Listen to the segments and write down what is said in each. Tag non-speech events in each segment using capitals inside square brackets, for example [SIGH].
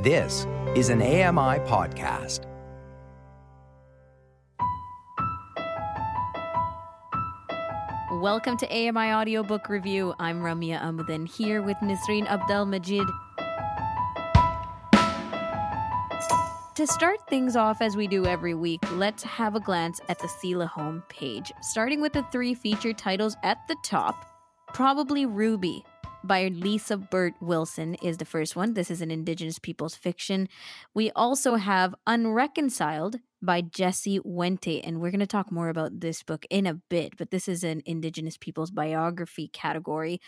This is an AMI podcast. Welcome to AMI Audiobook Review. I'm Ramya Amuddin here with Nisreen Abdel Majid. To start things off as we do every week, let's have a glance at the CELA home page, starting with the three feature titles at the top. Probably Ruby by Lisa Bird Wilson is the first one. This is an Indigenous people's fiction. We also have Unreconciled by Jesse Wente, and we're going to talk more about this book in a bit, but this is an Indigenous people's biography category.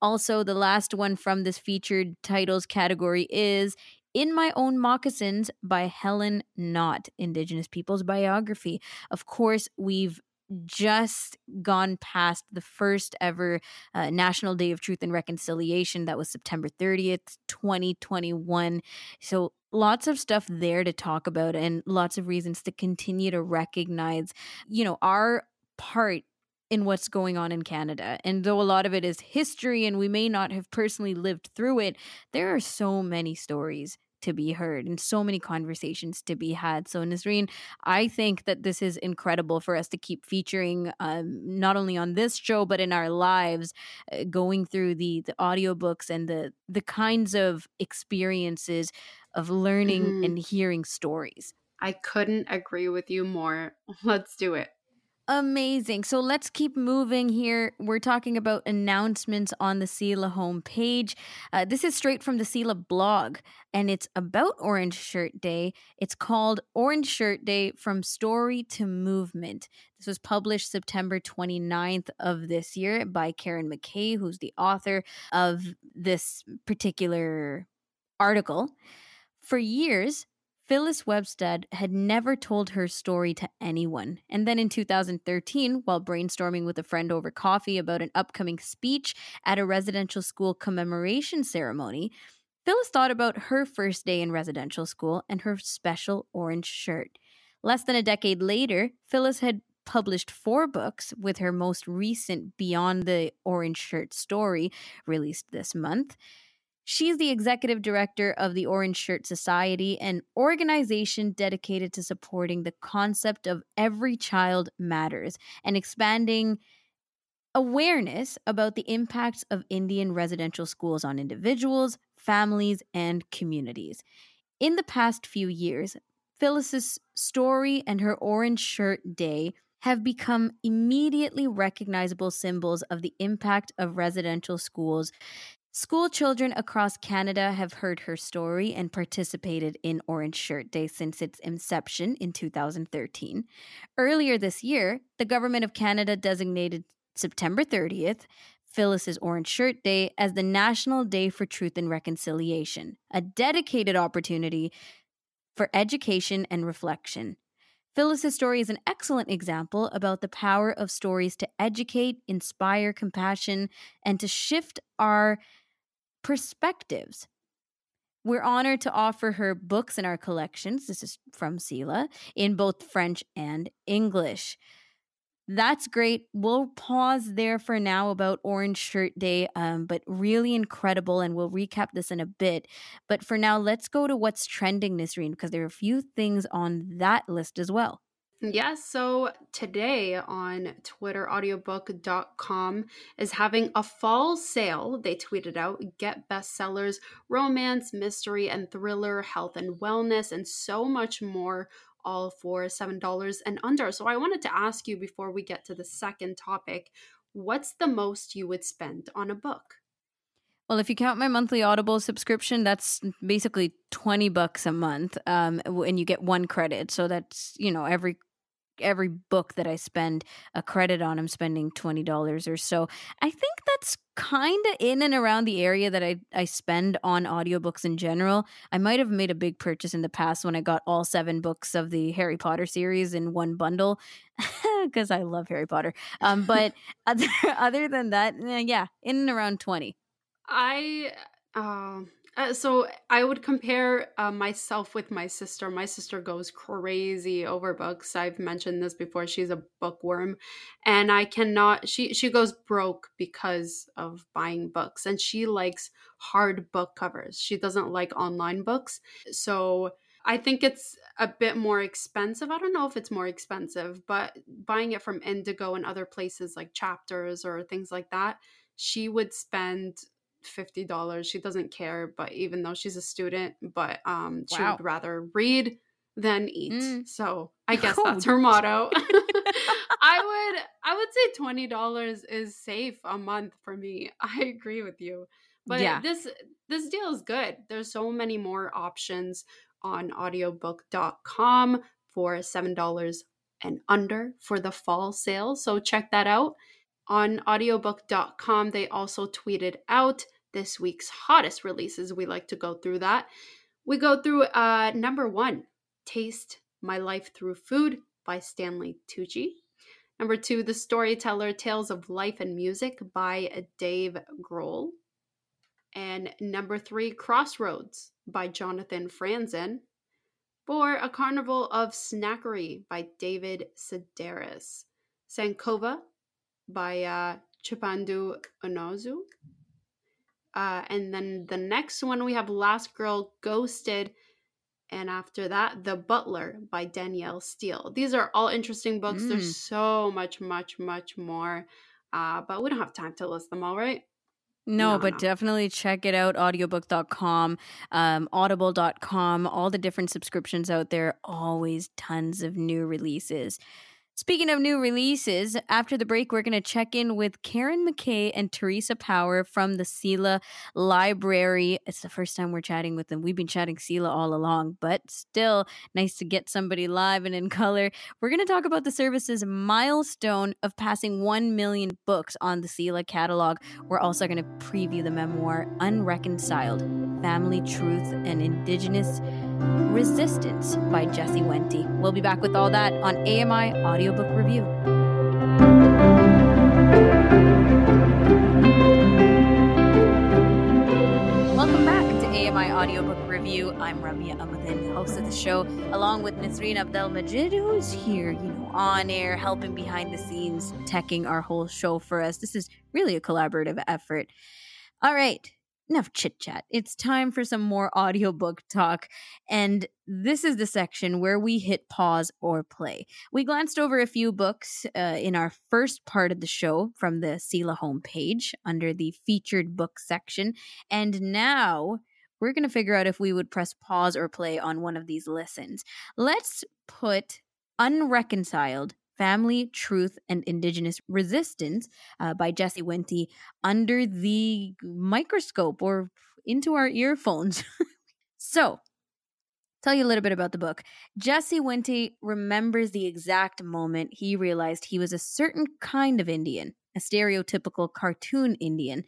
Also, the last one from this featured titles category is in My Own Moccasins by Helen Knott, Indigenous Peoples Biography. Of course, we've just gone past the first ever uh, National Day of Truth and Reconciliation. That was September 30th, 2021. So lots of stuff there to talk about and lots of reasons to continue to recognize, you know, our part in what's going on in Canada. And though a lot of it is history and we may not have personally lived through it, there are so many stories to be heard and so many conversations to be had. So, Nisreen, I think that this is incredible for us to keep featuring um, not only on this show, but in our lives, uh, going through the, the audiobooks and the, the kinds of experiences of learning mm-hmm. and hearing stories. I couldn't agree with you more. [LAUGHS] Let's do it. Amazing. So let's keep moving here. We're talking about announcements on the CELA homepage. Uh, this is straight from the CELA blog, and it's about Orange Shirt Day. It's called Orange Shirt Day From Story to Movement. This was published September 29th of this year by Karen McKay, who's the author of this particular article. For years, Phyllis Webstad had never told her story to anyone. And then in 2013, while brainstorming with a friend over coffee about an upcoming speech at a residential school commemoration ceremony, Phyllis thought about her first day in residential school and her special orange shirt. Less than a decade later, Phyllis had published four books, with her most recent Beyond the Orange Shirt story released this month. She's the executive director of the Orange Shirt Society, an organization dedicated to supporting the concept of every child matters and expanding awareness about the impacts of Indian residential schools on individuals, families, and communities. In the past few years, Phyllis's story and her Orange Shirt Day have become immediately recognizable symbols of the impact of residential schools School children across Canada have heard her story and participated in Orange Shirt Day since its inception in 2013. Earlier this year, the Government of Canada designated September 30th, Phyllis's Orange Shirt Day, as the National Day for Truth and Reconciliation, a dedicated opportunity for education and reflection. Phyllis's story is an excellent example about the power of stories to educate, inspire compassion, and to shift our perspectives. We're honored to offer her books in our collections. This is from CELA in both French and English. That's great. We'll pause there for now about Orange Shirt Day, um, but really incredible, and we'll recap this in a bit. But for now, let's go to what's trending, Nisreen, because there are a few things on that list as well. Yes, so today on twitteraudiobook.com is having a fall sale. They tweeted out get bestsellers, romance, mystery, and thriller, health and wellness, and so much more, all for $7 and under. So I wanted to ask you before we get to the second topic what's the most you would spend on a book? Well, if you count my monthly Audible subscription, that's basically 20 bucks a month. Um, and you get one credit. So that's, you know, every every book that I spend a credit on, I'm spending twenty dollars or so. I think that's kind of in and around the area that I I spend on audiobooks in general. I might have made a big purchase in the past when I got all seven books of the Harry Potter series in one bundle [LAUGHS] because I love Harry Potter. Um, but [LAUGHS] other [LAUGHS] other than that, yeah, in and around twenty. I. Uh, Uh, so I would compare uh, myself with my sister. My sister goes crazy over books. I've mentioned this before. She's a bookworm, and I cannot. She she goes broke because of buying books, and she likes hard book covers. She doesn't like online books. So I think it's a bit more expensive. I don't know if it's more expensive, but buying it from Indigo and other places like Chapters or things like that, she would spend fifty dollars. She doesn't care, but even though she's a student, but um, she Wow. would rather read than eat. Mm. So I [LAUGHS] guess Oh, that's her motto. [LAUGHS] [LAUGHS] I would I would say twenty dollars is safe a month for me. I agree with you. But Yeah. this this deal is good. There's so many more options on audiobook.com for seven dollars and under for the fall sale. So check that out. On audiobook.com, they also tweeted out this week's hottest releases. We like to go through that. We go through uh, number one, Taste My Life Through Food by Stanley Tucci. Number two, The Storyteller Tales of Life and Music by Dave Grohl. And number three, Crossroads by Jonathan Franzen. Four, A Carnival of Snackery by David Sedaris. Sankofa by uh, Chibundu Onuzo. Uh, and then the next one we have Last Girl Ghosted. And after that, The Butler by Danielle Steel. These are all interesting books. Mm. There's so much, much, much more. Uh, but we don't have time to list them all, right? No, No, but no. definitely check it out audiobook.com, um, audible.com, all the different subscriptions out there. Always tons of new releases. Speaking of new releases, after the break, we're going to check in with Karen McKay and Teresa Power from the CELA Library. It's the first time we're chatting with them. We've been chatting CELA all along, but still nice to get somebody live and in color. We're going to talk about the service's milestone of passing 1 million books on the CELA catalog. We're also going to preview the memoir Unreconciled Family Truth and Indigenous Resistance by Jesse Wente. We'll be back with all that on AMI Audiobook Review. Welcome back to AMI Audiobook Review. I'm Ramya Amadin, host of the show, along with Nasreen Abdel Majid, who's here, you know, on air, helping behind the scenes, teching our whole show for us. This is really a collaborative effort. All right, enough chit chat. It's time for some more audiobook talk. And this is the section where we hit pause or play. We glanced over a few books uh, in our first part of the show from the CELA homepage under the featured book section. And now we're going to figure out if we would press pause or play on one of these listens. Let's put Unreconciled Family, Truth, and Indigenous Resistance uh, by Jesse Wente under the microscope or into our earphones. [LAUGHS] so, tell you a little bit about the book. Jesse Wente remembers the exact moment he realized he was a certain kind of Indian, a stereotypical cartoon Indian.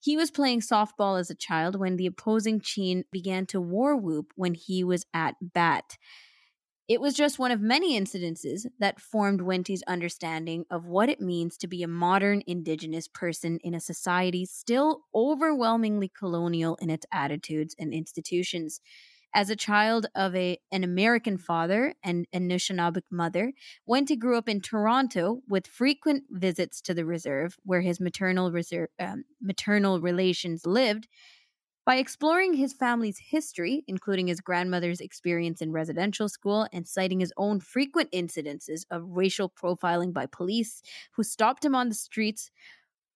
He was playing softball as a child when the opposing team began to war whoop when he was at bat. It was just one of many incidences that formed Wente's understanding of what it means to be a modern Indigenous person in a society still overwhelmingly colonial in its attitudes and institutions. As a child of a, an American father and Anishinaabeg mother, Wente grew up in Toronto with frequent visits to the reserve where his maternal, reserve, um, maternal relations lived. By exploring his family's history, including his grandmother's experience in residential school and citing his own frequent incidences of racial profiling by police who stopped him on the streets,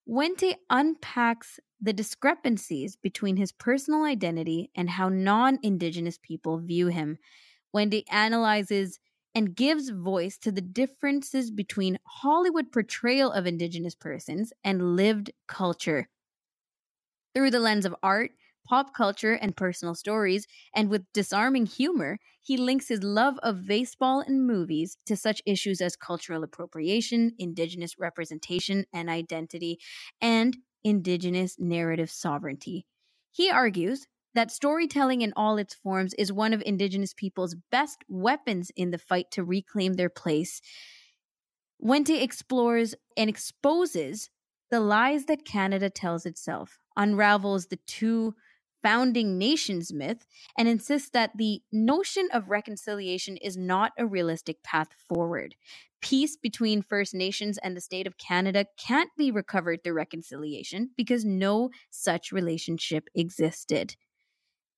Wente unpacks the discrepancies between his personal identity and how non Indigenous people view him. Wente analyzes and gives voice to the differences between Hollywood portrayal of Indigenous persons and lived culture. Through the lens of art, pop culture, and personal stories, and with disarming humor, he links his love of baseball and movies to such issues as cultural appropriation, indigenous representation and identity, and indigenous narrative sovereignty. He argues that storytelling in all its forms is one of indigenous people's best weapons in the fight to reclaim their place. Wente explores and exposes the lies that Canada tells itself, unravels the two founding nations myth and insists that the notion of reconciliation is not a realistic path forward. Peace between First Nations and the state of Canada can't be recovered through reconciliation because no such relationship existed.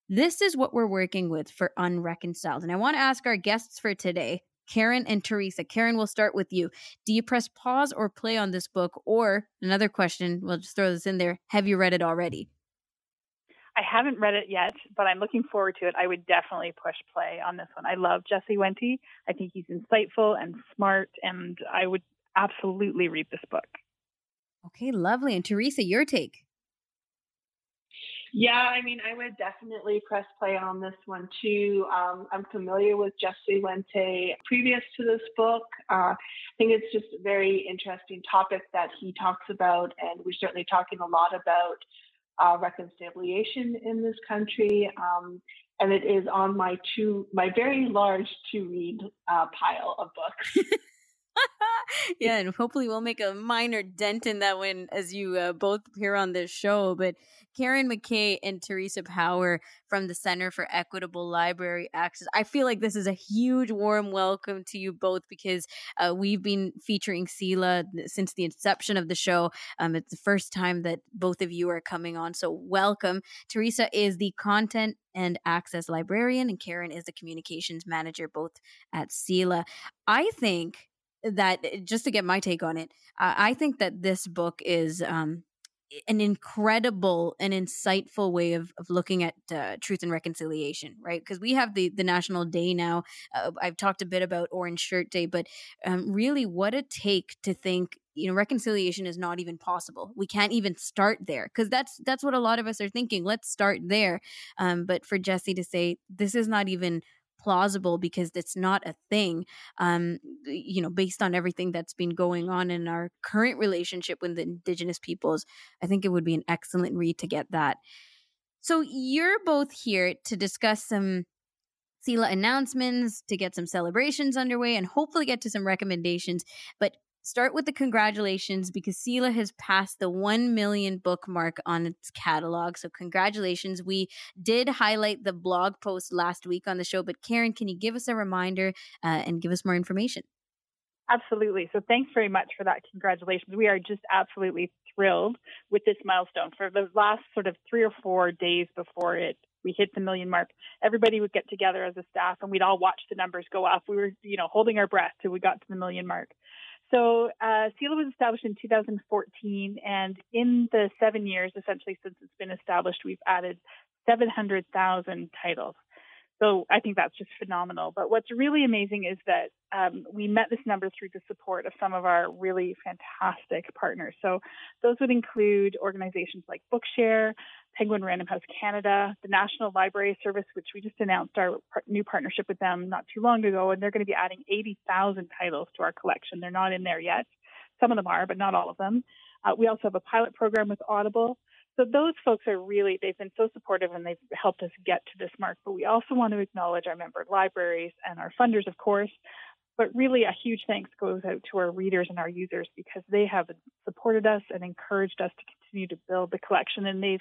This is what we're working with for Unreconciled. And I want to ask our guests for today, Karen and Teresa. Karen, we'll start with you. Do you press pause or play on this book? Or another question, we'll just throw this in there. Have you read it already? I haven't read it yet, but I'm looking forward to it. I would definitely push play on this one. I love Jesse Wente. I think he's insightful and smart, and I would absolutely read this book. Okay, lovely. And Teresa, your take? Yeah, I mean, I would definitely press play on this one too. Um, I'm familiar with Jesse Wente previous to this book. Uh, I think it's just a very interesting topic that he talks about, and we're certainly talking a lot about uh, reconciliation in this country. Um, and it is on my two, my very large to read uh, pile of books. [LAUGHS] yeah, and hopefully we'll make a minor dent in that one as you uh, both appear on this show. But Karen McKay and Teresa Power from the Center for Equitable Library Access. I feel like this is a huge warm welcome to you both because uh, we've been featuring CELA since the inception of the show. Um, it's the first time that both of you are coming on, so welcome. Teresa is the content and access librarian, and Karen is the communications manager, both at CELA. I think that eh, just to get my take on it, uh, I think that this book is um, an incredible and insightful way of, of looking at uh, truth and reconciliation, right? Because we have the the national day now. Uh, I've talked a bit about Orange Shirt Day, but um, really, what a take to think you know reconciliation is not even possible we can't even start there because that's that's what a lot of us are thinking let's start there um, but for jesse to say this is not even plausible because it's not a thing um, you know based on everything that's been going on in our current relationship with the indigenous peoples i think it would be an excellent read to get that so you're both here to discuss some CELA announcements, to get some celebrations underway, and hopefully get to some recommendations. But start with the congratulations because CELA has passed the 1 million bookmark on its catalog. So, congratulations. We did highlight the blog post last week on the show, but Karen, can you give us a reminder uh, and give us more information? Absolutely. So, thanks very much for that. Congratulations. We are just absolutely thrilled with this milestone. For the last sort of three or four days before it we hit the million mark, everybody would get together as a staff and we'd all watch the numbers go up. We were, you know, holding our breath till we got to the million mark. So uh, CELA was established in 2014, and in the seven years essentially since it's been established, we've added 700,000 titles. So I think that's just phenomenal. But what's really amazing is that um, we met this number through the support of some of our really fantastic partners. So those would include organizations like Bookshare, Penguin Random House Canada, the National Library Service, which we just announced our par- new partnership with them not too long ago, and they're going to be adding 80,000 titles to our collection. They're not in there yet. Some of them are, but not all of them. Uh, we also have a pilot program with Audible. So those folks are really, they've been so supportive and they've helped us get to this mark. But we also want to acknowledge our member libraries and our funders, of course. But really, a huge thanks goes out to our readers and our users because they have supported us and encouraged us to continue to build the collection. And they've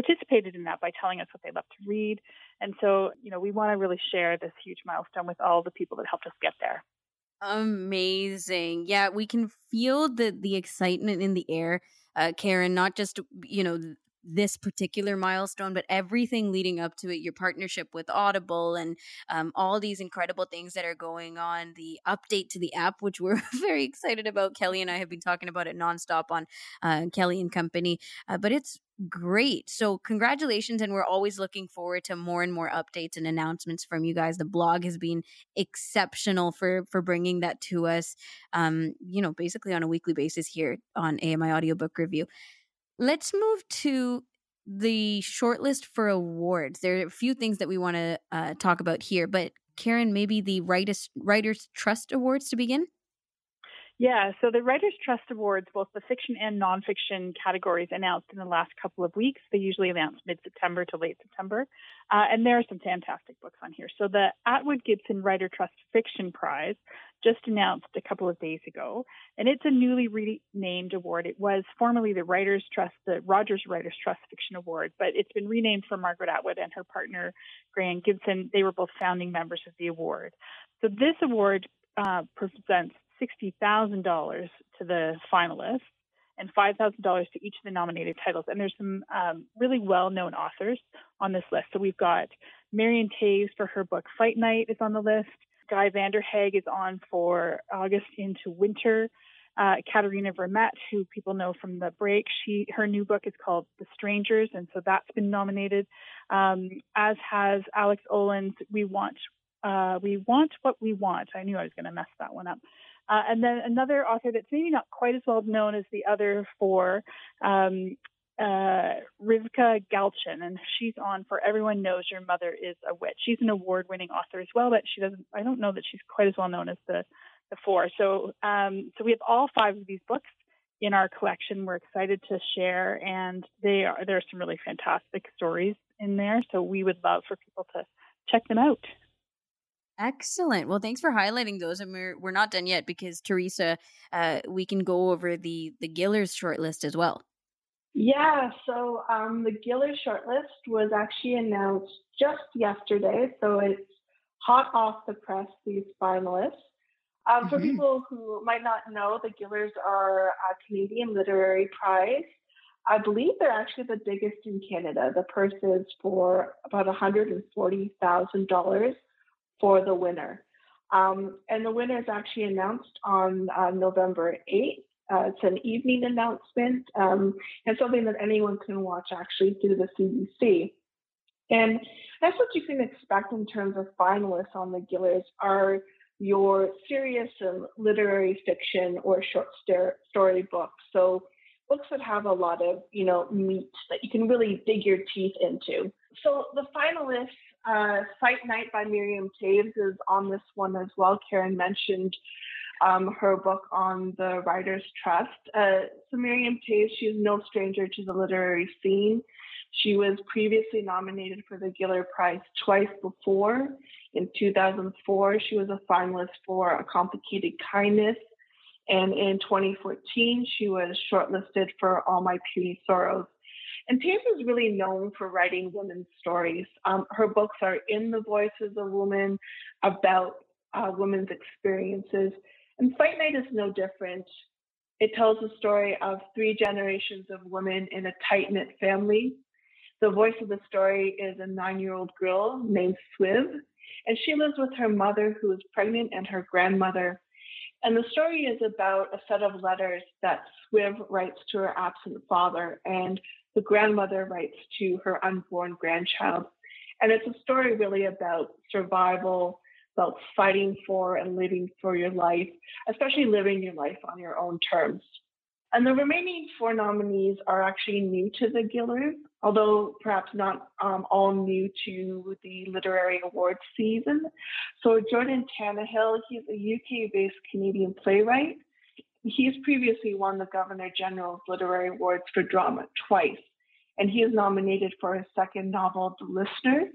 participated in that by telling us what they love to read. And so, you know, we want to really share this huge milestone with all the people that helped us get there. Amazing. Yeah, we can feel the the excitement in the air, uh, Karen, not just, you know, this particular milestone, but everything leading up to it, your partnership with Audible and um, all these incredible things that are going on, the update to the app, which we're [LAUGHS] very excited about. Kelly and I have been talking about it nonstop on uh, Kelly and Company, uh, but it's great. So, congratulations. And we're always looking forward to more and more updates and announcements from you guys. The blog has been exceptional for, for bringing that to us, um, you know, basically on a weekly basis here on AMI Audiobook Review. Let's move to the shortlist for awards. There are a few things that we want to uh, talk about here, but Karen, maybe the Writers, Writers Trust Awards to begin? Yeah, so the Writers' Trust Awards, both the fiction and nonfiction categories, announced in the last couple of weeks. They usually announce mid September to late September. Uh, and there are some fantastic books on here. So the Atwood Gibson Writer Trust Fiction Prize just announced a couple of days ago, and it's a newly renamed award. It was formerly the Writers' Trust, the Rogers Writers' Trust Fiction Award, but it's been renamed for Margaret Atwood and her partner, Graeme Gibson. They were both founding members of the award. So this award uh, presents $60,000 to the finalists and $5,000 to each of the nominated titles. And there's some um, really well known authors on this list. So we've got Miriam Toews for her book Fight Night is on the list. Guy Vanderhaeghe is on for August into Winter. Uh, Katherena Vermette, who people know from the break, she her new book is called The Strangers, and so that's been nominated. Um, as has Alex Ohlin's We Want uh, We Want What We Want. I knew I was going to mess that one up. Uh, and then another author that's maybe not quite as well known as the other four, um, uh, Rivka Galchen, and she's on for Everyone Knows Your Mother is a Witch. She's an award-winning author as well, but she doesn't. I don't know that she's quite as well known as the the four. So, um, so we have all five of these books in our collection. We're excited to share, and they are there are some really fantastic stories in there. So we would love for people to check them out. Excellent. Well, thanks for highlighting those, and we're we're not done yet because Teresa, uh, we can go over the the Gillers shortlist as well. Yeah, so um, the Giller shortlist was actually announced just yesterday, so it's hot off the press. These finalists. Um, mm-hmm. For people who might not know, the Gillers are a Canadian literary prize. I believe they're actually the biggest in Canada. The purse is for about $140,000 for the winner. Um, and the winner is actually announced on uh, November 8th. Uh, it's an evening announcement um, and something that anyone can watch actually through the CBC. And that's what you can expect in terms of finalists on the Gillers are your serious and literary fiction or short story books. So books that have a lot of, you know, meat that you can really dig your teeth into. So the finalists uh, Fight Night by Miriam Toews is on this one as well. Karen mentioned um, her book on the Writers' Trust. Uh, so Miriam Toews, she's no stranger to the literary scene. She was previously nominated for the Giller Prize twice before. In 2004, she was a finalist for A Complicated Kindness. And in 2014, she was shortlisted for All My Puny Sorrows. And is really known for writing women's stories. Um, her books are in the voices of women, about uh, women's experiences. And Fight Night is no different. It tells the story of three generations of women in a tight knit family. The voice of the story is a nine year old girl named Swiv, and she lives with her mother, who is pregnant, and her grandmother. And the story is about a set of letters that Swiv writes to her absent father. And the grandmother writes to her unborn grandchild. And it's a story really about survival, about fighting for and living for your life, especially living your life on your own terms. And the remaining four nominees are actually new to the Gillers, although perhaps not um, all new to the literary awards season. So Jordan Tannahill, he's a UK-based Canadian playwright. He's previously won the Governor General's Literary Awards for drama twice and he is nominated for his second novel, The Listener.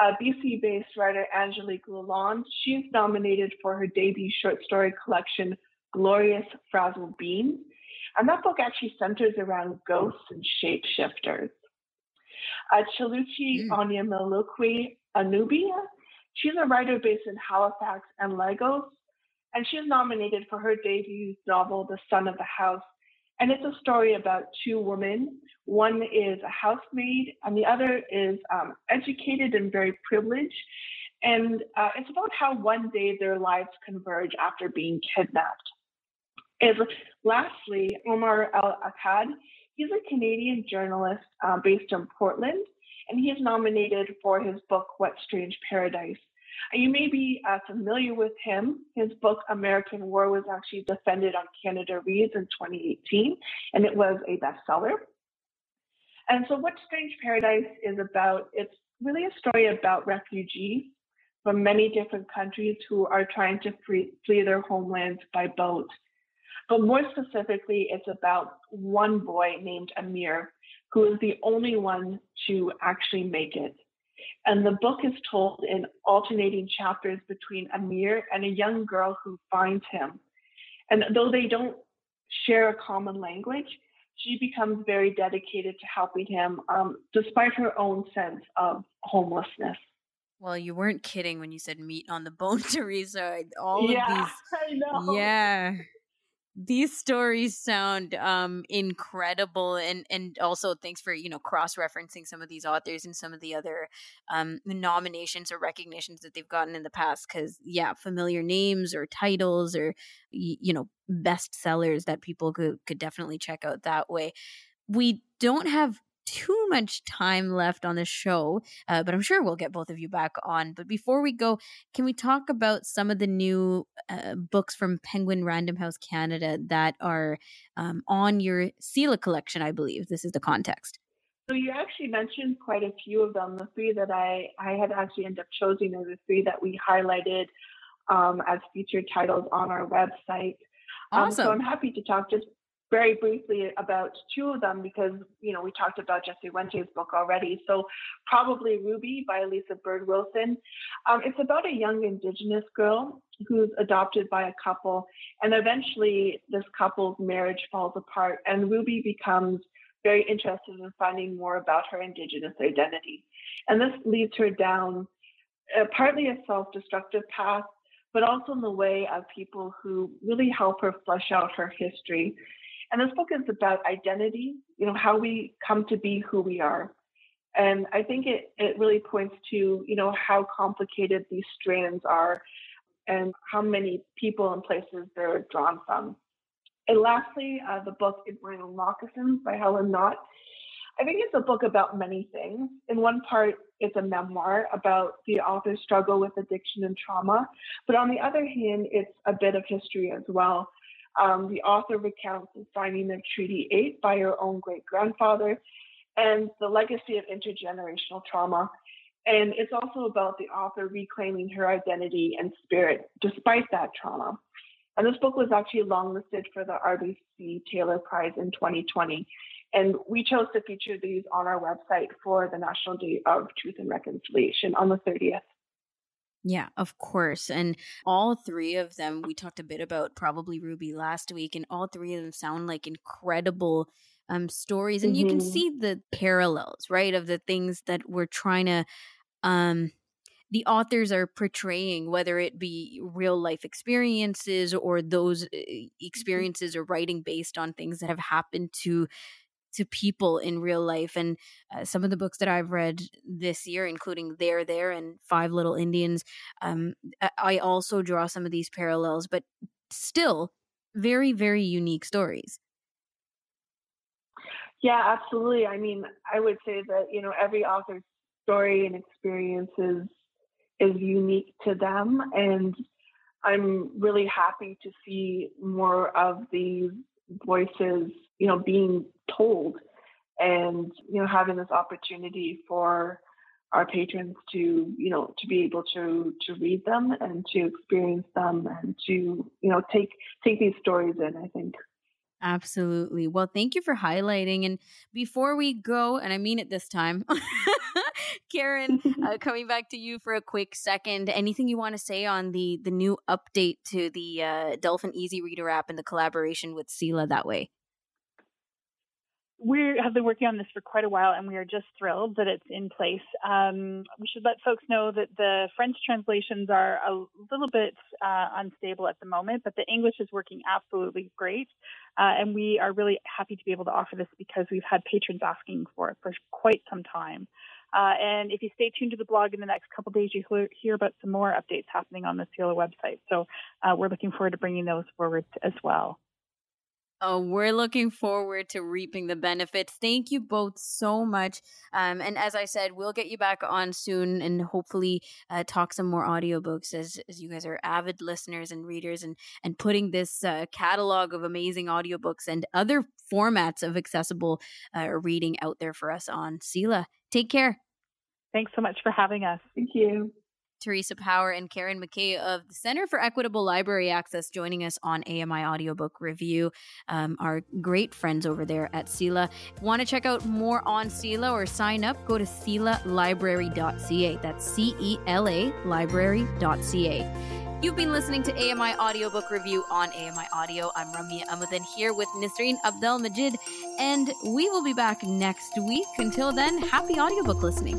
Uh, BC based writer Angelique Lalonde, she's nominated for her debut short story collection, Glorious Frazzled Bean. And that book actually centers around ghosts and shapeshifters. Uh, Cheluchi mm. Anubia, she's a writer based in Halifax and Lagos, and she's nominated for her debut novel, The Son of the House, and it's a story about two women. One is a housemaid, and the other is um, educated and very privileged. And uh, it's about how one day their lives converge after being kidnapped. And lastly, Omar El Akkad, he's a Canadian journalist uh, based in Portland, and he is nominated for his book, What Strange Paradise. You may be uh, familiar with him. His book, American War, was actually defended on Canada Reads in 2018, and it was a bestseller. And so, what Strange Paradise is about, it's really a story about refugees. from many different countries who are trying to free, flee their homelands by boat. But more specifically, it's about one boy named Amir, who is the only one to actually make it. And the book is told in alternating chapters between Amir and a young girl who finds him. And though they don't share a common language, she becomes very dedicated to helping him um, despite her own sense of homelessness. Well, you weren't kidding when you said meat on the bone, [LAUGHS] Teresa. All yeah, of these. [LAUGHS] I know. Yeah. These stories sound um incredible and and also thanks for, you know, cross-referencing some of these authors and some of the other um nominations or recognitions that they've gotten in the past cuz yeah, familiar names or titles or you know, bestsellers that people could could definitely check out that way. We don't have too much time left on the show, uh, but I'm sure we'll get both of you back on. But before we go, can we talk about some of the new uh, books from Penguin Random House Canada that are um, on your CELA collection? I believe this is the context. So you actually mentioned quite a few of them. The three that I I had actually ended up choosing are the three that we highlighted um, as featured titles on our website. Awesome. Um, so I'm happy to talk just very briefly about two of them because you know we talked about Jesse Wente's book already. So probably Ruby by Lisa Bird Wilson. Um, it's about a young Indigenous girl who's adopted by a couple, and eventually this couple's marriage falls apart, and Ruby becomes very interested in finding more about her Indigenous identity, and this leads her down uh, partly a self-destructive path but also in the way of people who really help her flesh out her history and this book is about identity, you know, how we come to be who we are. And I think it, it really points to, you know, how complicated these strands are and how many people and places they're drawn from. And lastly, uh, the book is Wearing Moccasins by Helen Knott. I think it's a book about many things. In one part, it's a memoir about the author's struggle with addiction and trauma. But on the other hand, it's a bit of history as well. Um, the author recounts the signing of Treaty 8 by her own great grandfather and the legacy of intergenerational trauma. And it's also about the author reclaiming her identity and spirit despite that trauma. And this book was actually longlisted for the RBC Taylor Prize in 2020. And we chose to feature these on our website for the National Day of Truth and Reconciliation on the 30th. Yeah, of course. And all three of them, we talked a bit about probably Ruby last week, and all three of them sound like incredible um, stories. And mm-hmm. you can mm-hmm. see the parallels, right, of the things that we're trying to. Um, the authors are portraying, whether it be real life experiences or those uh, mm-hmm. experiences or writing based on things that have happened to to people in real life. And uh, some of the books that I've read this year, including There, There, and Five Little Indians, um, I also draw some of these parallels, but still very, very unique stories. Yeah, absolutely. I mean, I would say that, you know, every author's story and experience is, is unique to them. And I'm really happy to see more of these voices, you know, being told and, you know, having this opportunity for our patrons to, you know, to be able to to read them and to experience them and to, you know, take take these stories in, I think. Absolutely. Well, thank you for highlighting. And before we go, and I mean it this time, [LAUGHS] Karen, [LAUGHS] uh, coming back to you for a quick second. Anything you want to say on the the new update to the uh, Dolphin Easy Reader app and the collaboration with CELA that way? We have been working on this for quite a while and we are just thrilled that it's in place. Um, we should let folks know that the French translations are a little bit uh, unstable at the moment, but the English is working absolutely great. Uh, and we are really happy to be able to offer this because we've had patrons asking for it for quite some time. Uh, and if you stay tuned to the blog in the next couple days, you will hear about some more updates happening on the CELA website. So uh, we're looking forward to bringing those forward as well. Oh, we're looking forward to reaping the benefits. Thank you both so much. Um, and as I said, we'll get you back on soon and hopefully uh, talk some more audiobooks as, as you guys are avid listeners and readers and, and putting this uh, catalog of amazing audiobooks and other formats of accessible uh, reading out there for us on CELA. Take care. Thanks so much for having us. Thank you. Teresa Power and Karen McKay of the Center for Equitable Library Access joining us on AMI Audiobook Review, um, our great friends over there at CELA. Want to check out more on CELA or sign up? Go to celalibrary.ca. That's C E L A library.ca. You've been listening to AMI Audiobook Review on AMI Audio. I'm Ramia Amuddin here with Nisreen Abdel Majid, and we will be back next week. Until then, happy audiobook listening.